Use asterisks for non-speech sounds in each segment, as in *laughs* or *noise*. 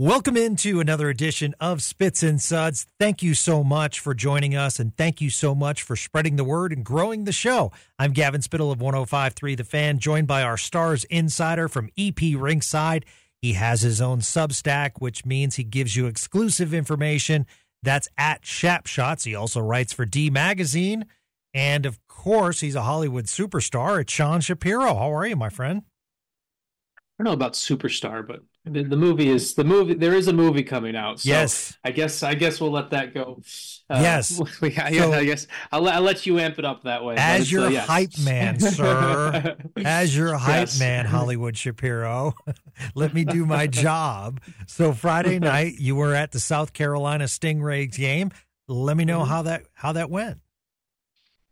Welcome into another edition of Spits and Suds. Thank you so much for joining us, and thank you so much for spreading the word and growing the show. I'm Gavin Spittle of 105.3 The Fan, joined by our Stars Insider from EP Rinkside. He has his own Substack, which means he gives you exclusive information. That's at Shap Shots. He also writes for D Magazine. And of course, he's a Hollywood superstar. It's Sean Shapiro. How are you, my friend? I don't know about superstar, but the, the, movie is the movie. There is a movie coming out. So yes, I guess I guess we'll let that go. Uh, yes, *laughs* we, I, so, I guess I'll, I'll, let you amp it up that way. As your uh, yes. hype man, sir. *laughs* as your hype yes. man, Hollywood Shapiro. *laughs* let me do my job. So Friday night, you were at the South Carolina Stingrays game. Let me know mm-hmm. how that how that went.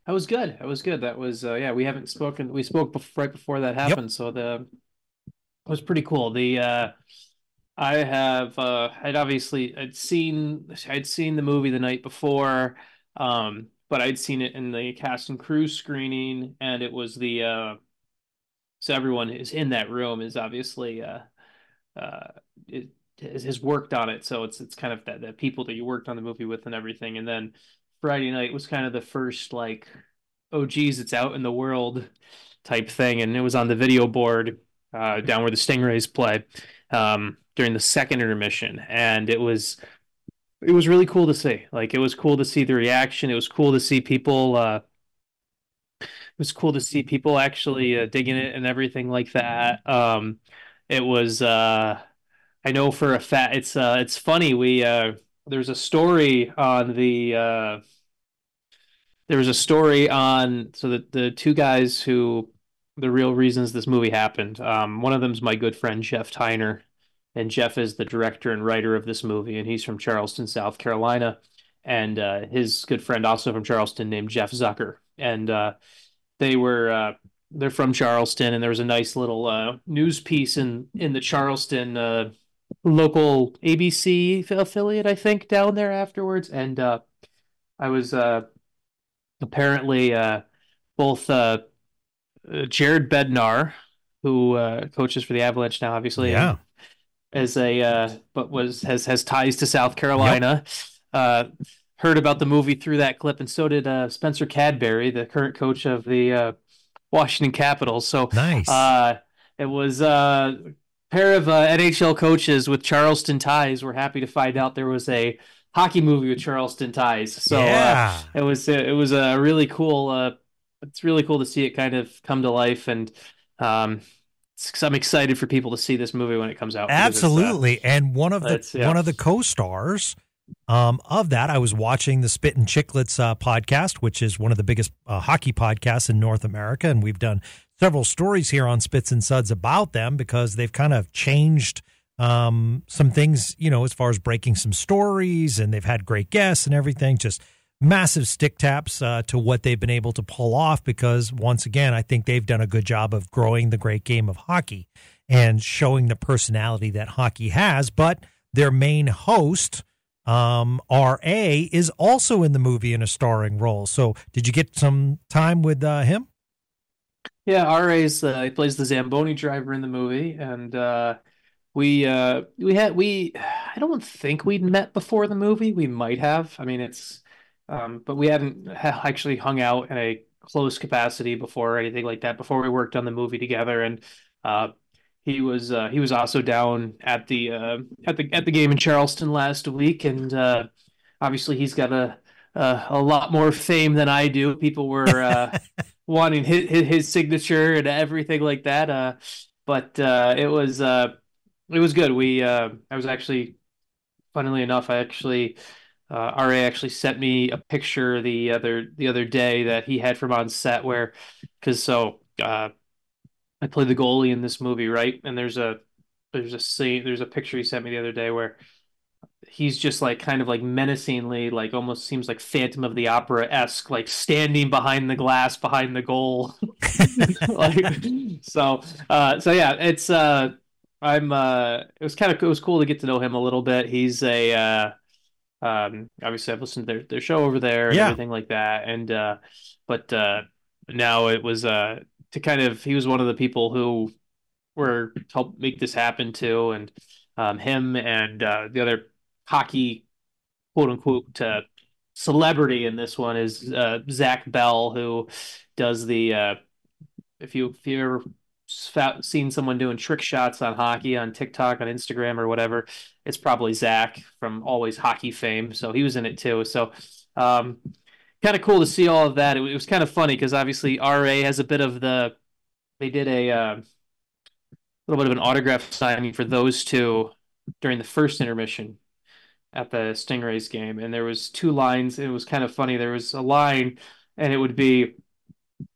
That was good. That was good. That was uh, yeah. We haven't spoken. We spoke before, right before that happened. Yep. So the was pretty cool. The uh, I have uh, I'd obviously I'd seen I'd seen the movie the night before, um, but I'd seen it in the cast and crew screening, and it was the uh, so everyone is in that room is obviously uh, uh, it has worked on it, so it's it's kind of that the people that you worked on the movie with and everything, and then Friday night was kind of the first like oh geez it's out in the world type thing, and it was on the video board uh, down where the Stingrays play um, during the second intermission, and it was it was really cool to see. Like it was cool to see the reaction. It was cool to see people. Uh, it was cool to see people actually uh, digging it and everything like that. Um, it was. Uh, I know for a fact. It's uh, it's funny. We uh, there's a story on the. Uh, there was a story on so that the two guys who the real reasons this movie happened. Um, one of them is my good friend Jeff Tyner, and Jeff is the director and writer of this movie, and he's from Charleston, South Carolina, and uh, his good friend also from Charleston named Jeff Zucker, and uh, they were uh, they're from Charleston, and there was a nice little uh, news piece in in the Charleston uh, local ABC affiliate, I think, down there afterwards, and uh, I was apparently both uh, Jared Bednar, who uh, coaches for the Avalanche now, obviously. Yeah. As a uh, but was has has ties to South Carolina. Yep. Uh, heard about the movie through that clip, and so did uh, Spencer Carbery, the current coach of the uh, Washington Capitals. So nice. Uh, it was uh, a pair of uh, NHL coaches with Charleston ties. We're happy to find out there was a hockey movie with Charleston ties. So uh, yeah. uh, it was it was a really cool uh, it's really cool to see it kind of come to life and um, I'm excited for people to see this movie when it comes out. Absolutely, uh, and one of the yeah. one of the co-stars um, of that, I was watching the Spittin' Chiclets uh, podcast, which is one of the biggest uh, hockey podcasts in North America, and we've done several stories here on Spits and Suds about them because they've kind of changed um, some things, you know, as far as breaking some stories, and they've had great guests and everything. Just massive stick taps uh, to what they've been able to pull off because once again i think they've done a good job of growing the great game of hockey and showing the personality that hockey has. But their main host um, ra is also in the movie in a starring role. So did you get some time with uh, him? Yeah ra's uh, he plays the zamboni driver in the movie. And uh, we uh we had we i don't think we'd met before the movie. We might have. I mean it's um, but we hadn't actually hung out in a close capacity before or anything like that before we worked on the movie together. And uh, he was uh, he was also down at the uh, at the at the game in Charleston last week, and uh, obviously he's got a, a, a lot more fame than I do. People were uh, *laughs* wanting his, his signature and everything like that. Uh, but it was it was good. We I was actually, funnily enough, I actually uh, Ra actually sent me a picture the other the other day that he had from on set where, because so uh, I played the goalie in this movie, right? And there's a there's a scene there's a picture he sent me the other day where he's just like kind of like menacingly like almost seems like Phantom of the Opera esque like standing behind the glass behind the goal, *laughs* like so uh, so yeah it's uh I'm uh it was kind of it was cool to get to know him a little bit. He's a uh um, obviously, I've listened to their, their show over there and yeah. everything like that. And uh, but uh, now it was uh, to kind of he was one of the people who were helped make this happen too. And Um, him and uh, the other hockey quote unquote uh, celebrity in this one is uh, Zach Bell, who does the uh, if you if you ever seen someone doing trick shots on hockey on TikTok, on Instagram, or whatever, it's probably Zach from Always Hockey fame. So he was in it too. So um, kind of cool to see all of that. It, it was kind of funny because obviously RA has a bit of the they did a uh, little bit of an autograph signing for those two during the first intermission at the Stingrays game, and there was two lines. It was kind of funny. There was a line, and it would be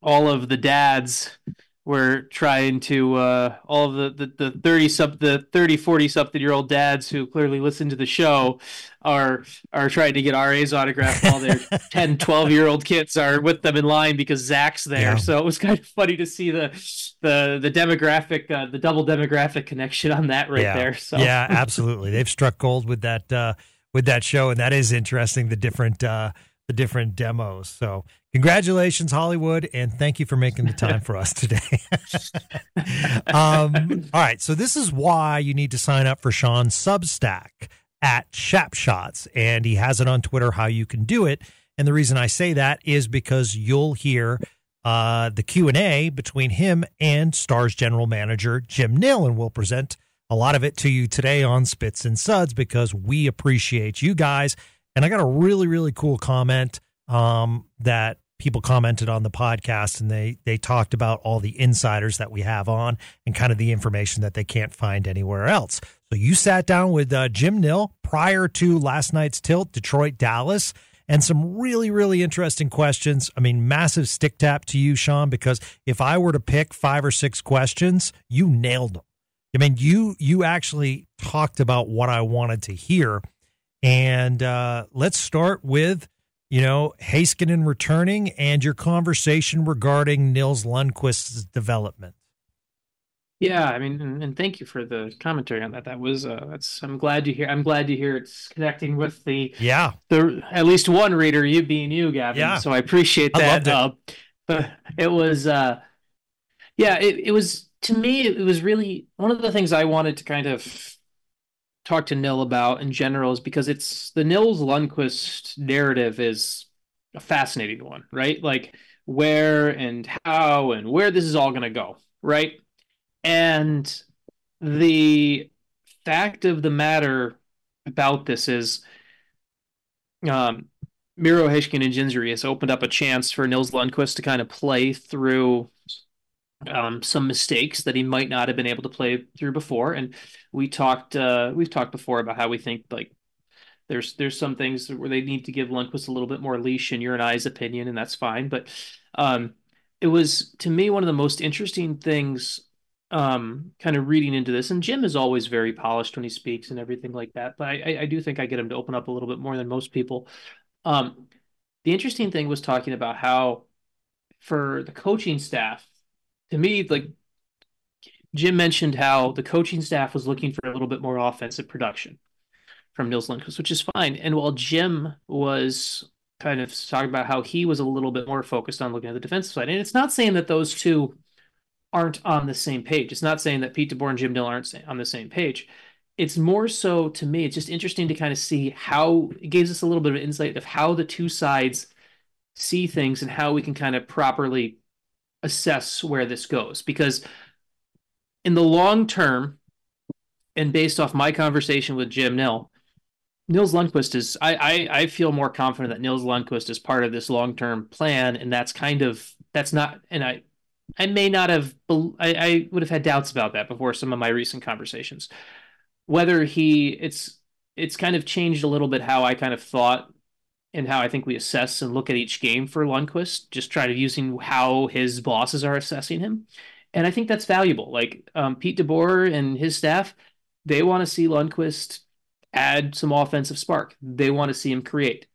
all of the dads we're trying to uh, all the, the, the 30 sub the 30 40 something year old dads who clearly listen to the show are are trying to get RA's autograph while their *laughs* 10 12 year old kids are with them in line because Zach's there yeah. so it was kind of funny to see the the the demographic uh, the double demographic connection on that right yeah. there so yeah absolutely they've struck gold with that uh, with that show and that is interesting the different uh, the different demos so Congratulations, Hollywood, and thank you for making the time for us today. *laughs* um, all right, so this is why you need to sign up for Sean's Substack at Shapshots, and he has it on Twitter how you can do it. And the reason I say that is because you'll hear uh, the Q and A between him and Stars general manager Jim Nill, and we'll present a lot of it to you today on Spits and Suds because we appreciate you guys. And I got a really, really cool comment um, that people commented on the podcast and they they talked about all the insiders that we have on and kind of the information that they can't find anywhere else. So you sat down with uh, Jim Nill prior to last night's tilt, Detroit Dallas, and some really really interesting questions. I mean, massive stick tap to you, Sean, because if I were to pick five or six questions, you nailed them. I mean, you you actually talked about what I wanted to hear. And uh, let's start with you know, Heiskanen returning and your conversation regarding Nils Lundkvist's development. Yeah, I mean, and, thank you for the commentary on that. That was uh, that's I'm glad you hear. I'm glad to hear it's connecting with the yeah the at least one reader, you being you, Gavin. Yeah. So I appreciate that. I it. Uh, but it was uh, yeah, it, it was to me. It was really one of the things I wanted to kind of talk to Nill about in general is because it's the Nils Lundkvist narrative is a fascinating one, right? Like where and how and where this is all going to go, right? And the fact of the matter about this is um, Miro Heiskanen's injury has opened up a chance for Nils Lundkvist to kind of play through um, some mistakes that he might not have been able to play through before. And we talked, uh, we've talked before about how we think like there's there's some things where they need to give Lundkvist a little bit more leash in your and I's opinion, and that's fine. But um, it was to me one of the most interesting things, um, kind of reading into this. And Jim is always very polished when he speaks and everything like that. But I, I do think I get him to open up a little bit more than most people. Um, the interesting thing was talking about how for the coaching staff to me, like Jim mentioned how the coaching staff was looking for a little bit more offensive production from Nils Lundkvist, which is fine. And while Jim was kind of talking about how he was a little bit more focused on looking at the defensive side, and it's not saying that those two aren't on the same page. It's not saying that Pete DeBoer and Jim Nill aren't on the same page. It's more so to me, it's just interesting to kind of see how it gives us a little bit of insight of how the two sides see things and how we can kind of properly assess where this goes because in the long term and based off my conversation with Jim Nill, Nils Lundkvist is I, I I feel more confident that Nils Lundkvist is part of this long term plan, and that's kind of that's not and I I may not have I, I would have had doubts about that before some of my recent conversations. Whether he it's it's kind of changed a little bit how I kind of thought and how I think we assess and look at each game for Lundkvist, just try to using how his bosses are assessing him. And I think that's valuable. Like um, Pete DeBoer and his staff, they want to see Lundkvist add some offensive spark. They want to see him create.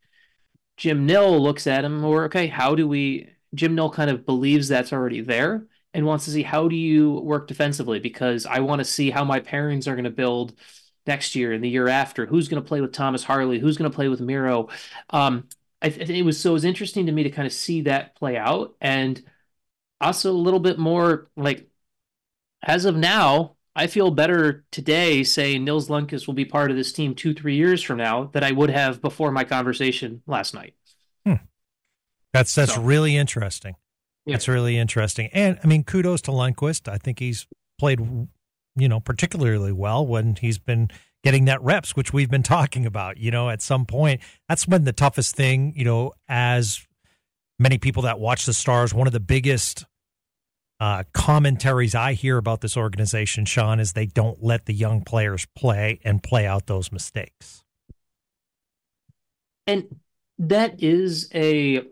Jim Nill looks at him, or okay, how do we? Jim Nill kind of believes that's already there and wants to see how do you work defensively because I want to see how my pairings are going to build next year and the year after. Who's going to play with Thomas Harley? Who's going to play with Miro? Um, I, it was so it was interesting to me to kind of see that play out, and also a little bit more like as of now, I feel better today saying Nils Lundkvist will be part of this team two, three years from now than I would have before my conversation last night. Hmm. That's that's so. really interesting. Yeah. That's really interesting. And I mean, kudos to Lundkvist. I think he's played, you know, particularly well when he's been getting that reps, which we've been talking about. You know, at some point, that's been the toughest thing. You know, as many people that watch the Stars, one of the biggest uh, commentaries I hear about this organization, Sean, is they don't let the young players play and play out those mistakes. And that is a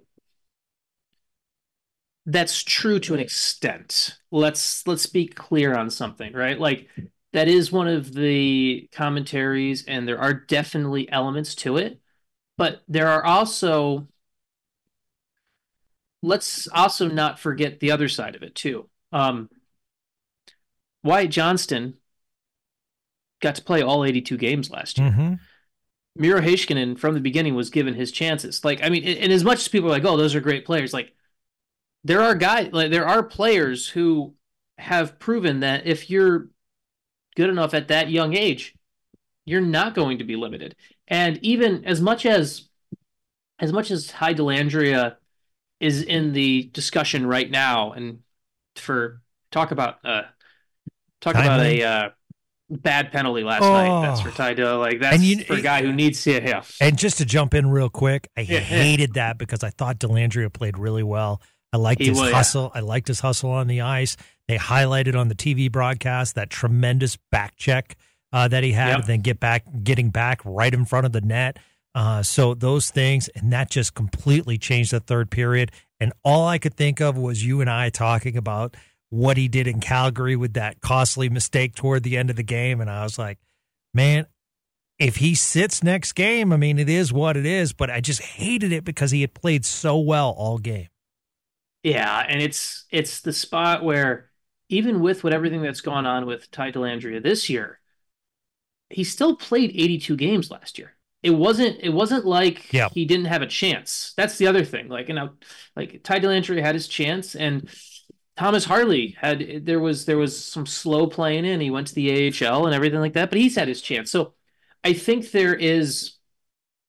that's true to an extent. Let's let's be clear on something, right? Like that is one of the commentaries and there are definitely elements to it, but there are also let's also not forget the other side of it too. Um, Wyatt Johnston got to play all 82 games last year. Mm-hmm. Miro Heiskanen from the beginning was given his chances. Like, I mean, and as much as people are like, "Oh, those are great players," like there are guys, like there are players who have proven that if you're good enough at that young age, you're not going to be limited. And even as much as as much as Ty Dellandrea is in the discussion right now, and for talk about uh talk about a uh, bad penalty last oh. night. That's for Ty Dill. Like that's you, for a guy who needs to yeah. And just to jump in real quick, I *laughs* hated that because I thought Dellandrea played really well. I liked he his will, hustle. Yeah. I liked his hustle on the ice. They highlighted on the TV broadcast that tremendous back check uh, that he had, yep. and then get back, getting back right in front of the net. Uh, so those things, and that just completely changed the third period. And all I could think of was you and I talking about what he did in Calgary with that costly mistake toward the end of the game. And I was like, man, if he sits next game, I mean, it is what it is, but I just hated it because he had played so well all game. Yeah, and it's it's the spot where even with what everything that's gone on with Ty Dellandrea this year, he still played 82 games last year it wasn't it wasn't like yeah. he didn't have a chance. That's the other thing. Like you know, like Ty Dellandrea had his chance, and Thomas Harley had there was there was some slow playing in. He went to the AHL and everything like that, but he's had his chance. So I think there is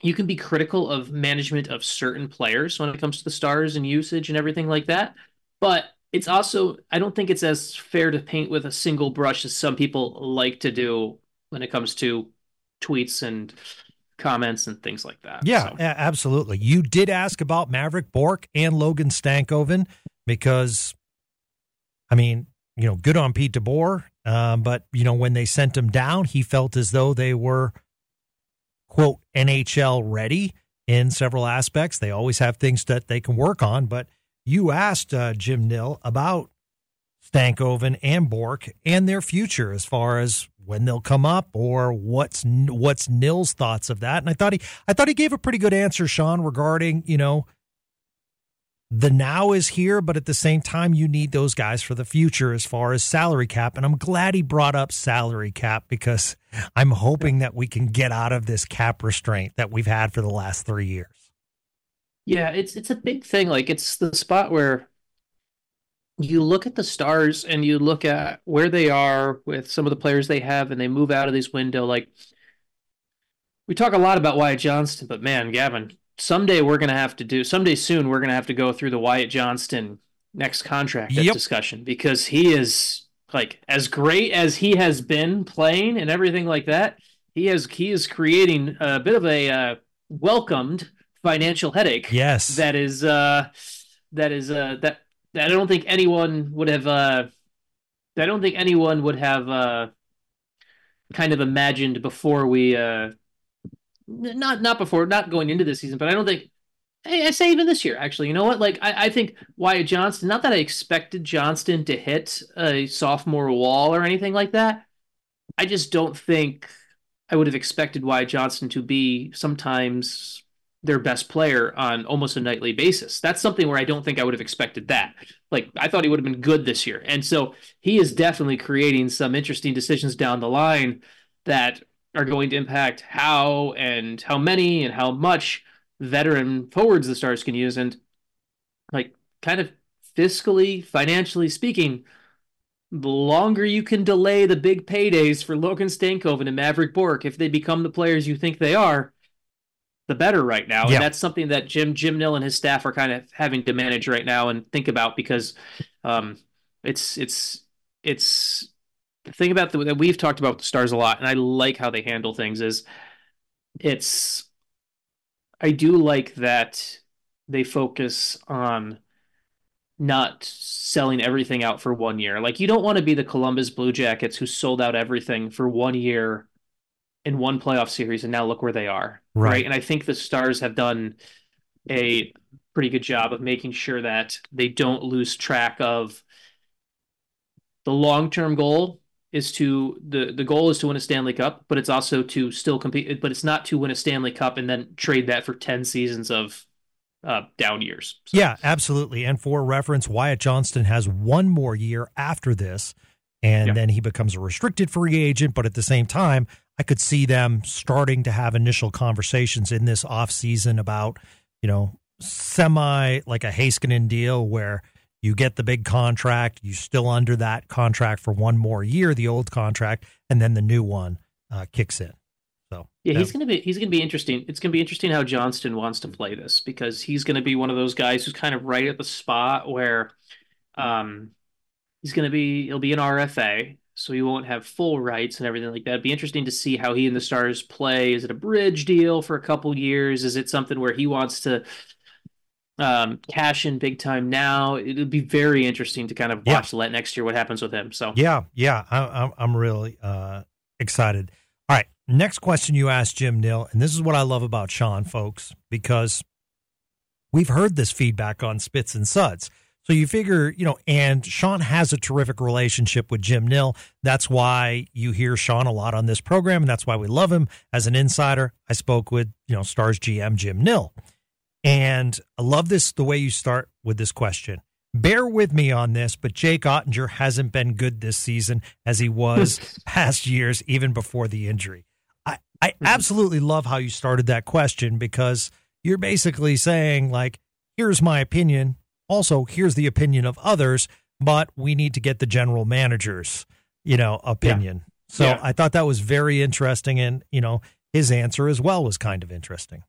you can be critical of management of certain players when it comes to the stars and usage and everything like that, but it's also I don't think it's as fair to paint with a single brush as some people like to do when it comes to tweets and comments and things like that. Yeah, so. absolutely. You did ask about Mavrik Bourque and Logan Stankoven because, I mean, you know, good on Pete DeBoer, um, but you know when they sent him down, he felt as though they were quote NHL ready in several aspects. They always have things that they can work on, but you asked uh, Jim Nill about Stankoven and Bourque and their future as far as when they'll come up or what's what's Nill's thoughts of that. And I thought he I thought he gave a pretty good answer, Sean, regarding you know the now is here, but at the same time you need those guys for the future as far as salary cap. And I'm glad he brought up salary cap because I'm hoping that we can get out of this cap restraint that we've had for the last three years. Yeah, it's it's a big thing. Like it's the spot where you look at the stars and you look at where they are with some of the players they have and they move out of this window like we talk a lot about Wyatt Johnston but man Gavin someday we're going to have to do someday soon we're going to have to go through the Wyatt Johnston next contract yep. discussion because he is like as great as he has been playing and everything like that he has he is creating a bit of a uh, welcomed financial headache yes that is uh that is uh that I don't think anyone would have. Uh, I don't think anyone would have uh, kind of imagined before we. Uh, not not before, not going into this season, but I don't think. Hey, I say even this year, actually. You know what? Like, I, I think Wyatt Johnston. Not that I expected Johnston to hit a sophomore wall or anything like that. I just don't think I would have expected Wyatt Johnston to be sometimes their best player on almost a nightly basis. That's something where I don't think I would have expected that. Like I thought he would have been good this year. And so he is definitely creating some interesting decisions down the line that are going to impact how and how many and how much veteran forwards the Stars can use and like kind of fiscally, financially speaking, the longer you can delay the big paydays for Logan Stankoven and Mavrik Bourque, if they become the players you think they are, the better right now. And that's something that Jim Jim Nill and his staff are kind of having to manage right now and think about because um, it's it's it's thing about the that we've talked about the stars a lot, and I like how they handle things. Is it's I do like that they focus on not selling everything out for one year. Like you don't want to be the Columbus Blue Jackets who sold out everything for one year in one playoff series and now look where they are. Right. right? And I think the Stars have done a pretty good job of making sure that they don't lose track of the long-term goal is to the the goal is to win a Stanley Cup, but it's also to still compete but it's not to win a Stanley Cup and then trade that for 10 seasons of uh, down years. So. Yeah, absolutely. And for reference, Wyatt Johnston has one more year after this, and yeah. then he becomes a restricted free agent. But at the same time, I could see them starting to have initial conversations in this offseason about, you know, semi like a Heiskanen deal where you get the big contract, you still under that contract for one more year, the old contract, and then the new one uh, kicks in. So yeah, he's gonna be he's gonna be interesting. It's gonna be interesting how Johnston wants to play this because he's gonna be one of those guys who's kind of right at the spot where um he's gonna be he'll be an RFA, so he won't have full rights and everything like that. It'd be interesting to see how he and the Stars play. Is it a bridge deal for a couple years? Is it something where he wants to um, cash in big time now? It'll be very interesting to kind of watch yeah. let next year what happens with him. So yeah, yeah, I, I'm really uh, excited. All right. Next question you asked Jim Nill, and this is what I love about Sean, folks, because we've heard this feedback on Spits and Suds. So you figure, you know, and Sean has a terrific relationship with Jim Nill. That's why you hear Sean a lot on this program, and that's why we love him as an insider. I spoke with, you know, Stars GM Jim Nill. And I love this the way you start with this question. Bear with me on this, but Jake Oettinger hasn't been good this season as he was *laughs* past years, even before the injury. I, I mm-hmm. absolutely love how you started that question because you're basically saying, like, here's my opinion. Also, here's the opinion of others, but we need to get the general manager's, you know, opinion. Yeah. So yeah. I thought that was very interesting. And, you know, his answer as well was kind of interesting.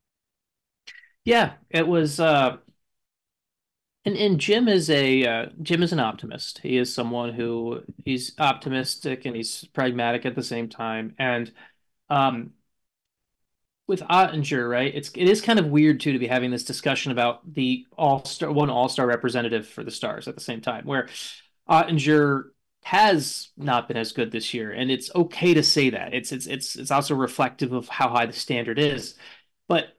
Yeah, it was. Uh, and and Jim is a uh, Jim is an optimist. He is someone who he's optimistic and he's pragmatic at the same time. And um, with Oettinger, right? It's it is kind of weird too to be having this discussion about the all star one all star representative for the Stars at the same time, where Oettinger has not been as good this year, and it's okay to say that. It's it's it's it's also reflective of how high the standard is. But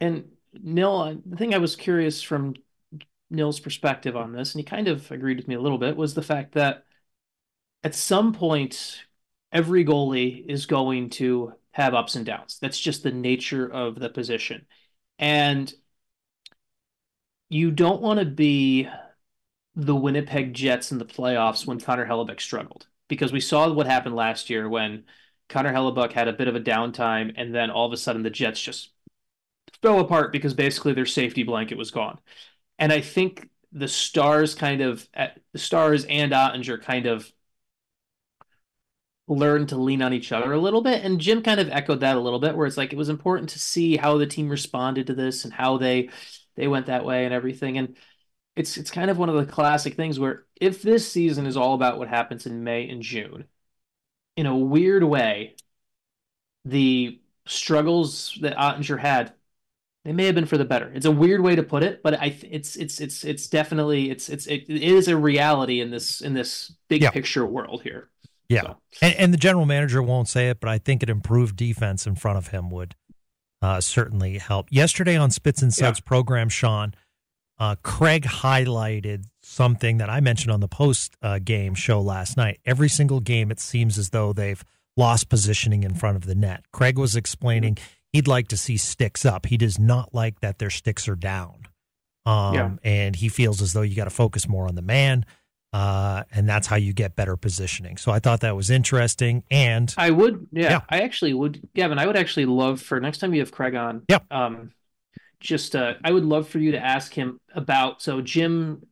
and Nill, uh, the thing I was curious from Nill's perspective on this, and he kind of agreed with me a little bit, was the fact that at some point, every goalie is going to have ups and downs. That's just the nature of the position. And you don't want to be the Winnipeg Jets in the playoffs when Connor Hellebuyck struggled because we saw what happened last year when Connor Hellebuyck had a bit of a downtime and then all of a sudden the Jets just fell apart because basically their safety blanket was gone. And I think the stars kind of eh, the stars and Oettinger kind of learned to lean on each other a little bit. And Jim kind of echoed that a little bit where it's like it was important to see how the team responded to this and how they they went that way and everything. And it's it's kind of one of the classic things where if this season is all about what happens in May and June in a weird way the struggles that Oettinger had it may have been for the better. It's a weird way to put it, but I it's it's it's it's definitely it's it's it, it is a reality in this in this big yeah. picture world here. Yeah, so. and, and, the general manager won't say it, but I think an improved defense in front of him would uh, certainly help. Yesterday on Spits and Suds yeah. program, Sean, uh, Craig highlighted something that I mentioned on the post uh, game show last night. Every single game, it seems as though they've lost positioning in front of the net. Craig was explaining. Mm-hmm he'd like to see sticks up. He does not like that their sticks are down. Um, yeah. And he feels as though you got to focus more on the man. Uh, and that's how you get better positioning. So I thought that was interesting. And I would, yeah, yeah, I actually would, Gavin, I would actually love for next time you have Craig on. Yeah. Um, just, uh, I would love for you to ask him about, so Jim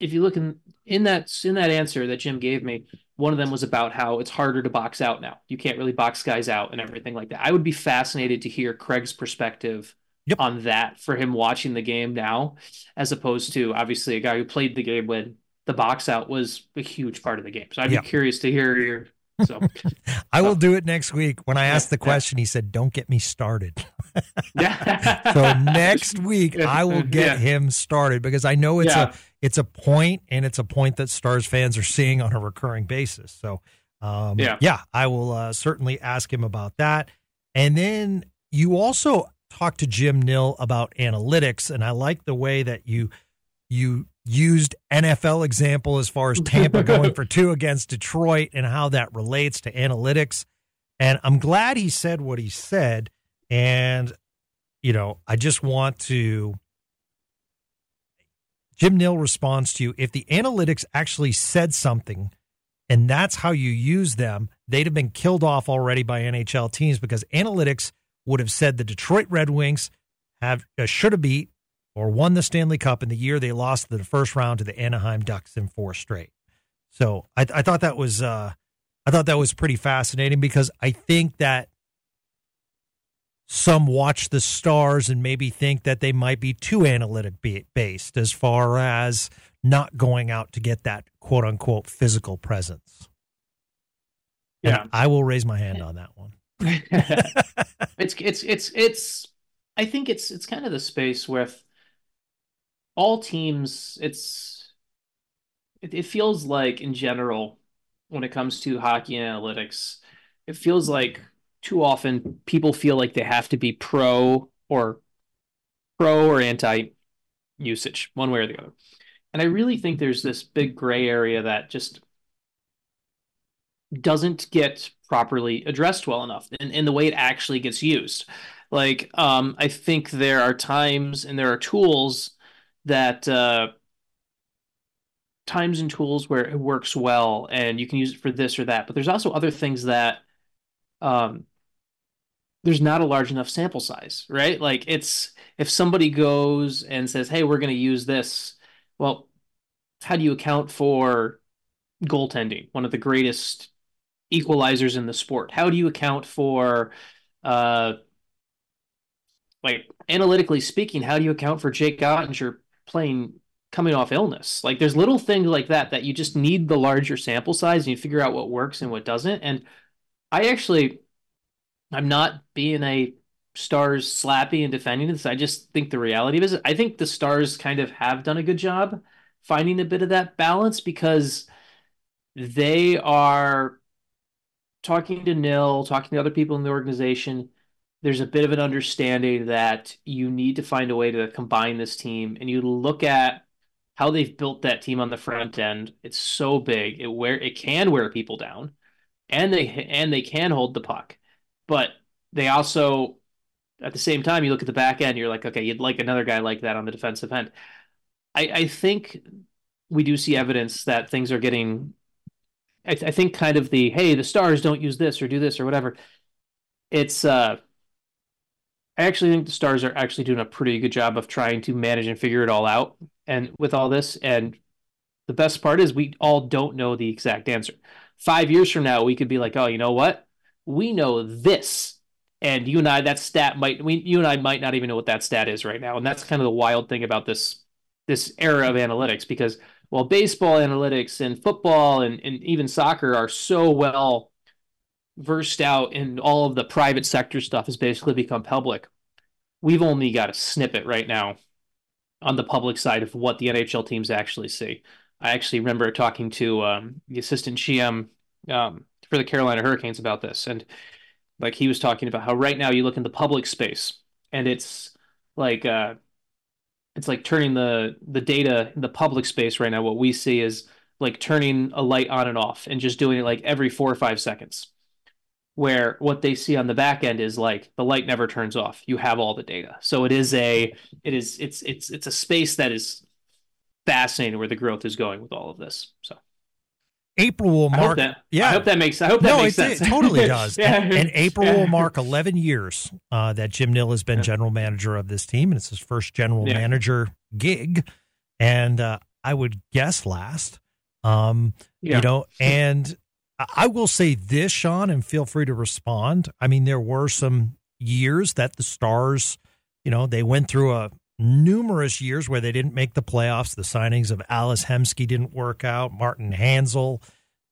if you look in in that in that answer that Jim gave me, one of them was about how it's harder to box out now. You can't really box guys out and everything like that. I would be fascinated to hear Craig's perspective yep. on that for him watching the game now, as opposed to obviously a guy who played the game when the box out was a huge part of the game. So I'd yep. be curious to hear your so *laughs* I will do it next week. When I asked the question, he said, "Don't get me started." yeah. *laughs* *laughs* so next week I will get yeah. him started because I know it's yeah. a it's a point and it's a point that Stars fans are seeing on a recurring basis. So um, yeah, yeah, I will uh, certainly ask him about that. And then you also talked to Jim Nill about analytics, and I like the way that you you used NFL example as far as Tampa *laughs* going for two against Detroit and how that relates to analytics. And I'm glad he said what he said. And, you know, I just want to. Jim Nill responds to you if the analytics actually said something and that's how you use them, they'd have been killed off already by NHL teams because analytics would have said the Detroit Red Wings have uh, should have beat or won the Stanley Cup in the year they lost the first round to the Anaheim Ducks in four straight. So I, I thought that was uh, I thought that was pretty fascinating because I think that some watch the stars and maybe think that they might be too analytic based as far as not going out to get that quote unquote physical presence. Yeah, and I will raise my hand on that one. *laughs* *laughs* it's it's it's it's I think it's it's kind of the space with all teams, it's it, it feels like in general when it comes to hockey analytics, it feels like too often people feel like they have to be pro or pro or anti usage, one way or the other. And I really think there's this big gray area that just doesn't get properly addressed well enough in, in the way it actually gets used. Like, um, I think there are times and there are tools that uh, times and tools where it works well and you can use it for this or that. But there's also other things that um, there's not a large enough sample size, right? Like it's if somebody goes and says, "Hey, we're going to use this," well, how do you account for goaltending, one of the greatest equalizers in the sport? How do you account for uh, like analytically speaking, how do you account for Jake Oettinger playing coming off illness. Like there's little things like that that you just need the larger sample size and you figure out what works and what doesn't. And I actually, I'm not being a Stars slappy and defending this. I just think the reality of it is I think the Stars kind of have done a good job finding a bit of that balance because they are talking to Nill, talking to other people in the organization. There's a bit of an understanding that you need to find a way to combine this team. And you look at how they've built that team on the front end. It's so big. It where it can wear people down and they and they can hold the puck but they also at the same time you look at the back end you're like okay you'd like another guy like that on the defensive end i i think we do see evidence that things are getting I, th- I think kind of the hey the stars don't use this or do this or whatever it's uh I actually think the Stars are actually doing a pretty good job of trying to manage and figure it all out. And with all this, and the best part is we all don't know the exact answer. Five years from now, we could be like, oh, you know what? We know this. And you and I, that stat might we you and I might not even know what that stat is right now. And that's kind of the wild thing about this this era of analytics, because while baseball analytics and football and, and even soccer are so well versed out in all of the private sector stuff has basically become public. We've only got a snippet right now on the public side of what the NHL teams actually see. I actually remember talking to um, the assistant GM um, for the Carolina Hurricanes about this, and like he was talking about how right now you look in the public space and it's like uh, it's like turning the the data in the public space right now. What we see is like turning a light on and off and just doing it like every four or five seconds where what they see on the back end is like the light never turns off you have all the data so it is a it is it's it's it's a space that is fascinating where the growth is going with all of this so April will mark. That, yeah, I hope that makes. I hope that no, makes sense. It totally *laughs* does. yeah. and, and, April yeah. will *laughs* mark 11 years uh, that Jim Nill has been yeah. general manager of this team, and it's his first general manager gig. And uh, I would guess last. Um, you know, and I will say this, Sean, and feel free to respond. I mean, there were some years that the Stars, you know, they went through a numerous years where they didn't make the playoffs. The signings of Ales Hemsky didn't work out. Martin Hanzal,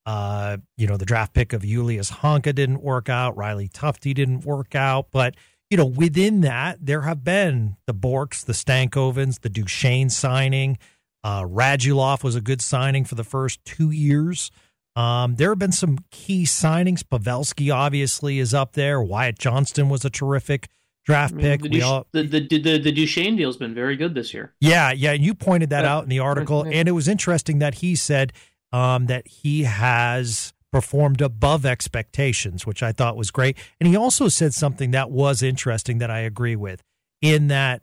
uh, you know, the draft pick of Julius Honka didn't work out. Riley Tufte didn't work out. But, you know, within that, there have been the Bourques, the Stankovens, the Duchene signing. Uh, Radulov was a good signing for the first two years. Um, there have been some key signings. Pavelski obviously is up there. Wyatt Johnston was a terrific draft pick. The, we all, the, the, the, the Duchene deal's been very good this year. Yeah, yeah. You pointed that out in the article, and it was interesting that he said um, that he has performed above expectations, which I thought was great. And he also said something that was interesting that I agree with, in that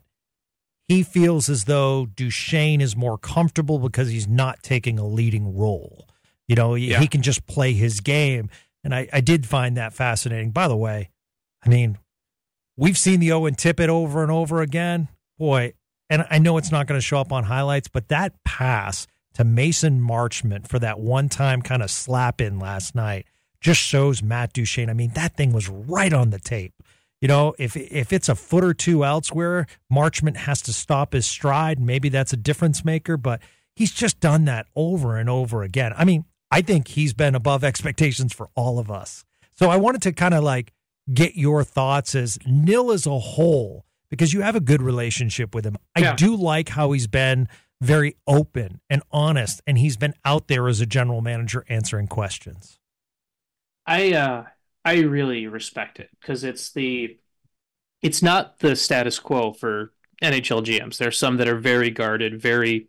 he feels as though Duchene is more comfortable because he's not taking a leading role. You know, yeah. he can just play his game. And I, I did find that fascinating. By the way, I mean, we've seen the Owen Tippett over and over again. Boy, and I know it's not going to show up on highlights, but that pass to Mason Marchment for that one time kind of slap in last night just shows Matt Duchene. I mean, that thing was right on the tape. You know, if if it's a foot or two elsewhere, Marchment has to stop his stride. Maybe that's a difference maker, but he's just done that over and over again. I mean, I think he's been above expectations for all of us. So I wanted to kind of like get your thoughts as Nill as a whole, because you have a good relationship with him. Yeah. I do like how he's been very open and honest, and he's been out there as a general manager answering questions. I uh I really respect it because it's the it's not the status quo for NHL GMs. There's some that are very guarded, very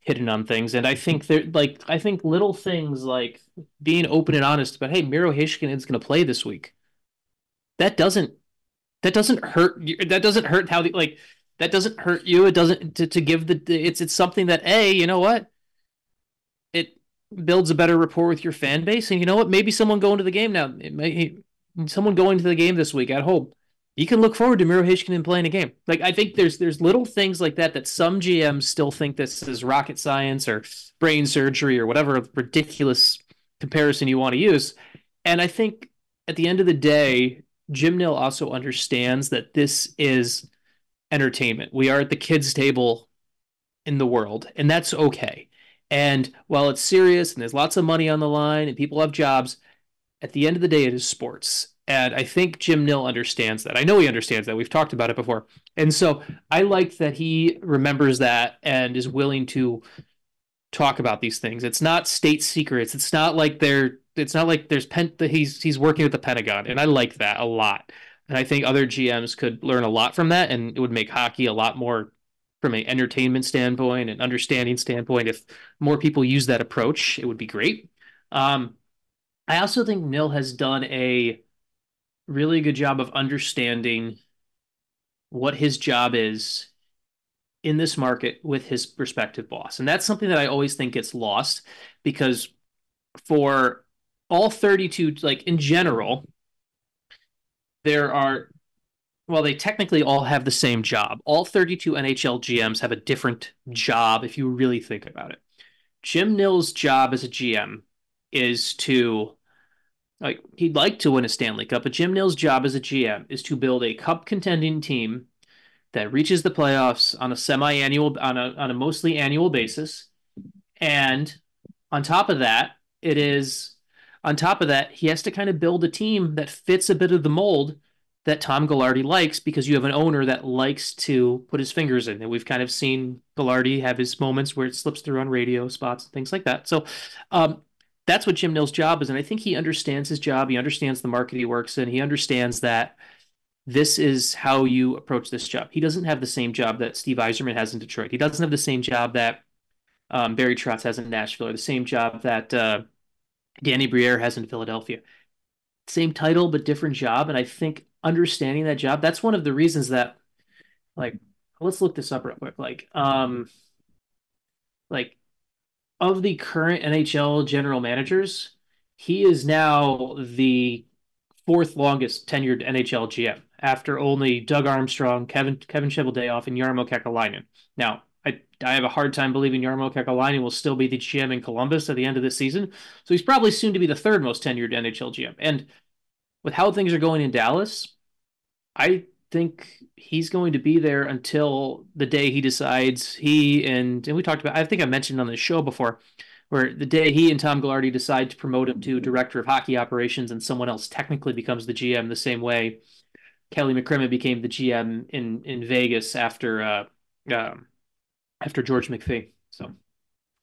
hidden on things. And I think they're like I think little things like being open and honest about hey, Miro Heiskanen is going to play this week. That doesn't that doesn't hurt that doesn't hurt how the like that doesn't hurt you. It doesn't to, to give the it's it's something that a you know what it builds a better rapport with your fan base, and you know what maybe someone going to the game now. It may, someone going to the game this week at home you can look forward to Miro Heiskanen playing a game. Like I think there's there's little things like that that some GMs still think this is rocket science or brain surgery or whatever ridiculous comparison you want to use. And I think at the end of the day, Jim Nill also understands that this is entertainment. We are at the kids' table in the world, and that's okay. And while it's serious and there's lots of money on the line and people have jobs, at the end of the day, it is sports. And I think Jim Nill understands that. I know he understands that. We've talked about it before. And so I like that he remembers that and is willing to talk about these things. It's not state secrets. It's not like they're it's not like there's pen he's he's working with the Pentagon. And I like that a lot. And I think other GMs could learn a lot from that and it would make hockey a lot more from an entertainment standpoint and understanding standpoint. If more people use that approach, it would be great. Um, I also think Nill has done a really good job of understanding what his job is in this market with his respective boss. And that's something that I always think gets lost because for all 32, like in general, there are, well, they technically all have the same job. All 32 NHL GMs have a different job if you really think about it. Jim Nill's job as a GM is to like he'd like to win a Stanley Cup, but Jim Nill's job as a GM is to build a cup contending team that reaches the playoffs on a semi-annual on a on a mostly annual basis. And on top of that, it is on top of that, he has to kind of build a team that fits a bit of the mold that Tom Gaglardi likes because you have an owner that likes to put his fingers in. And we've kind of seen Gallardi have his moments where it slips through on radio spots and things like that. So um, that's what Jim Nill's job is. And I think he understands his job. He understands the market he works in. He understands that this is how you approach this job. He doesn't have the same job that Steve Yzerman has in Detroit. He doesn't have the same job that um, Barry Trotz has in Nashville or the same job that uh, Danny Briere has in Philadelphia. Same title, but different job. And I think understanding that job, that's one of the reasons that, like, let's look this up real quick. Like, um, like of the current NHL general managers, he is now the fourth longest tenured NHL GM after only Doug Armstrong, Kevin Kevin Cheveldayoff, and Jarmo Kekalainen. Now, I, have a hard time believing Jarmo Kekalainen will still be the GM in Columbus at the end of this season. So he's probably soon to be the third most tenured NHL GM. And with how things are going in Dallas, I think he's going to be there until the day he decides he and and we talked about I think I mentioned on the show before where the day he and Tom Gaglardi decide to promote him to director of hockey operations and someone else technically becomes the GM the same way Kelly McCrimmon became the GM in in Vegas after uh, um, after George McPhee. So